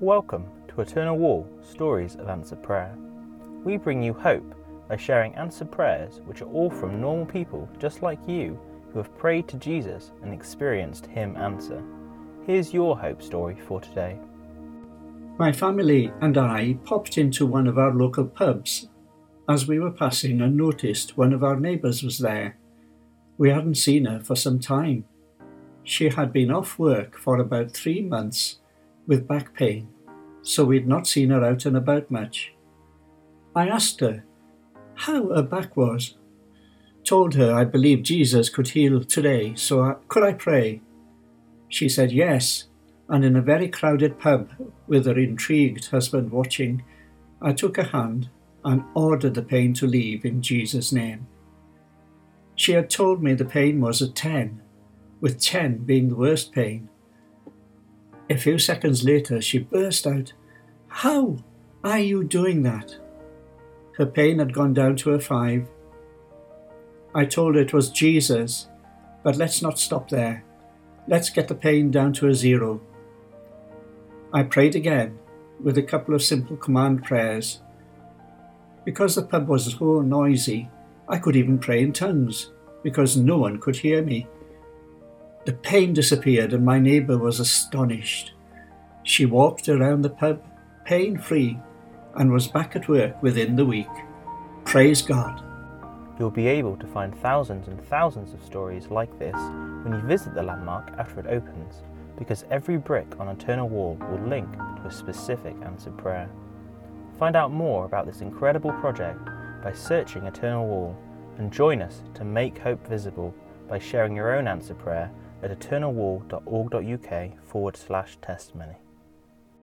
Welcome to Eternal Wall Stories of Answered Prayer. We bring you hope by sharing answered prayers which are all from normal people just like you who have prayed to Jesus and experienced Him answer. Here's your hope story for today. My family and I popped into one of our local pubs. As we were passing and noticed one of our neighbours was there. We hadn't seen her for some time. She had been off work for about three months with back pain, so we'd not seen her out and about much. I asked her how her back was, told her I believed Jesus could heal today, so I, could I pray? She said yes, and in a very crowded pub with her intrigued husband watching, I took her hand and ordered the pain to leave in Jesus' name. She had told me the pain was a 10, with 10 being the worst pain, a few seconds later, she burst out, How are you doing that? Her pain had gone down to a five. I told her it was Jesus, but let's not stop there. Let's get the pain down to a zero. I prayed again with a couple of simple command prayers. Because the pub was so noisy, I could even pray in tongues because no one could hear me. The pain disappeared and my neighbour was astonished. She walked around the pub pain free and was back at work within the week. Praise God. You'll be able to find thousands and thousands of stories like this when you visit the landmark after it opens, because every brick on Eternal Wall will link to a specific answered prayer. Find out more about this incredible project by searching Eternal Wall and join us to make hope visible by sharing your own answer prayer at eternalwall.org.uk forward slash testimony.